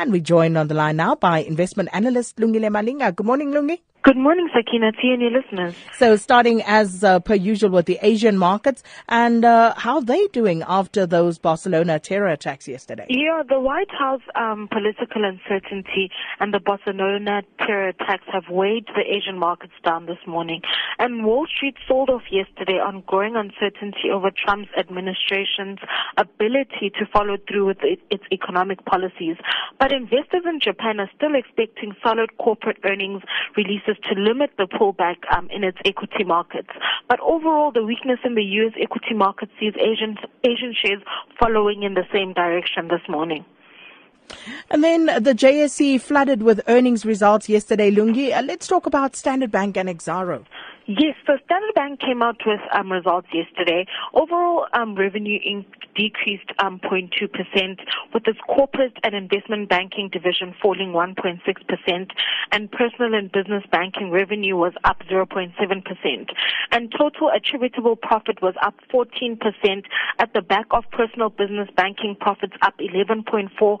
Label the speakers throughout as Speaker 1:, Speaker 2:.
Speaker 1: And we join on the line now by investment analyst Lungile Malinga. Good morning, Lungi.
Speaker 2: Good morning, Sakina, to you and your listeners.
Speaker 1: So, starting as uh, per usual with the Asian markets, and uh, how are they doing after those Barcelona terror attacks yesterday?
Speaker 2: Yeah, the White House um, political uncertainty and the Barcelona terror attacks have weighed the Asian markets down this morning. And Wall Street sold off yesterday on growing uncertainty over Trump's administration's ability to follow through with its economic policies. But investors in Japan are still expecting solid corporate earnings releases to limit the pullback um, in its equity markets. But overall, the weakness in the U.S. equity market sees Asian, Asian shares following in the same direction this morning.
Speaker 1: And then the JSE flooded with earnings results yesterday, Lungi. Uh, let's talk about Standard Bank and Exxaro.
Speaker 2: Yes, so Standard Bank came out with um, results yesterday. Overall um, revenue in- decreased um, 0.2%, with its corporate and investment banking division falling 1.6%, and personal and business banking revenue was up 0.7%. And total attributable profit was up 14% at the back of personal business banking profits up 11.4%,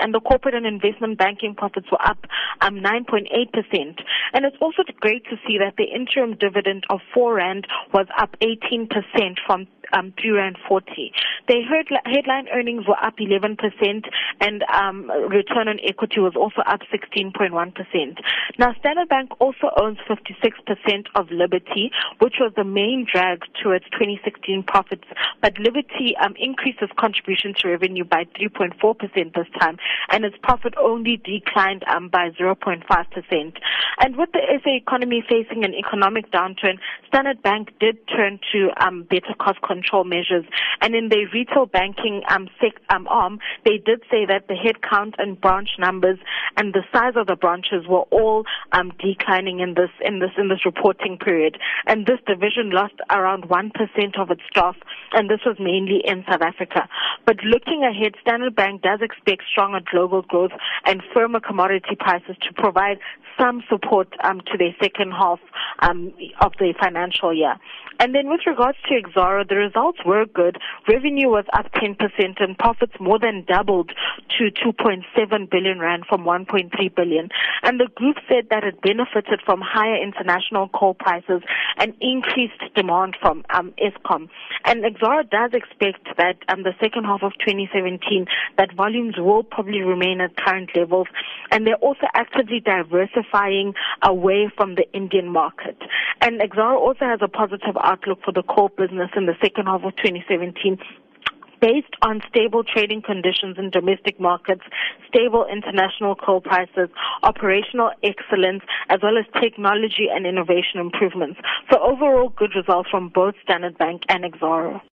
Speaker 2: and the corporate and investment banking profits were up um, 9.8%. And it's also great to see that the interim interim dividend of 4 Rand was up 18% from um, 3 Rand 40. The headline earnings were up 11% and um, return on equity was also up 16.1%. Now, Standard Bank also owns 56% of Liberty, which was the main drag to its 2016 profits, but Liberty um, increased its contribution to revenue by 3.4% this time, and its profit only declined um, by 0.5%. And with the SA economy facing an economic downturn, Standard Bank did turn to um, better cost control control measures. And in their retail banking um, sec, um, arm, they did say that the headcount and branch numbers and the size of the branches were all um, declining in this in this in this reporting period. And this division lost around one percent of its staff, and this was mainly in South Africa. But looking ahead, Standard Bank does expect stronger global growth and firmer commodity prices to provide some support um, to their second half um, Um, of the financial year. And then with regards to Exxaro, the results were good. Revenue was up 10% and profits more than doubled to 2.7 billion rand from 1.3 billion. And the group said that it benefited from higher international coal prices and increased demand from um, Eskom. And Exxaro does expect that um, the second half of 2017 that volumes will probably remain at current levels. And they're also actively diversifying away from the Indian market. And Exxaro also has a positive outlook for the coal business in the second half of 2017 based on stable trading conditions in domestic markets, stable international coal prices, operational excellence, as well as technology and innovation improvements. So overall good results from both Standard Bank and Exxaro.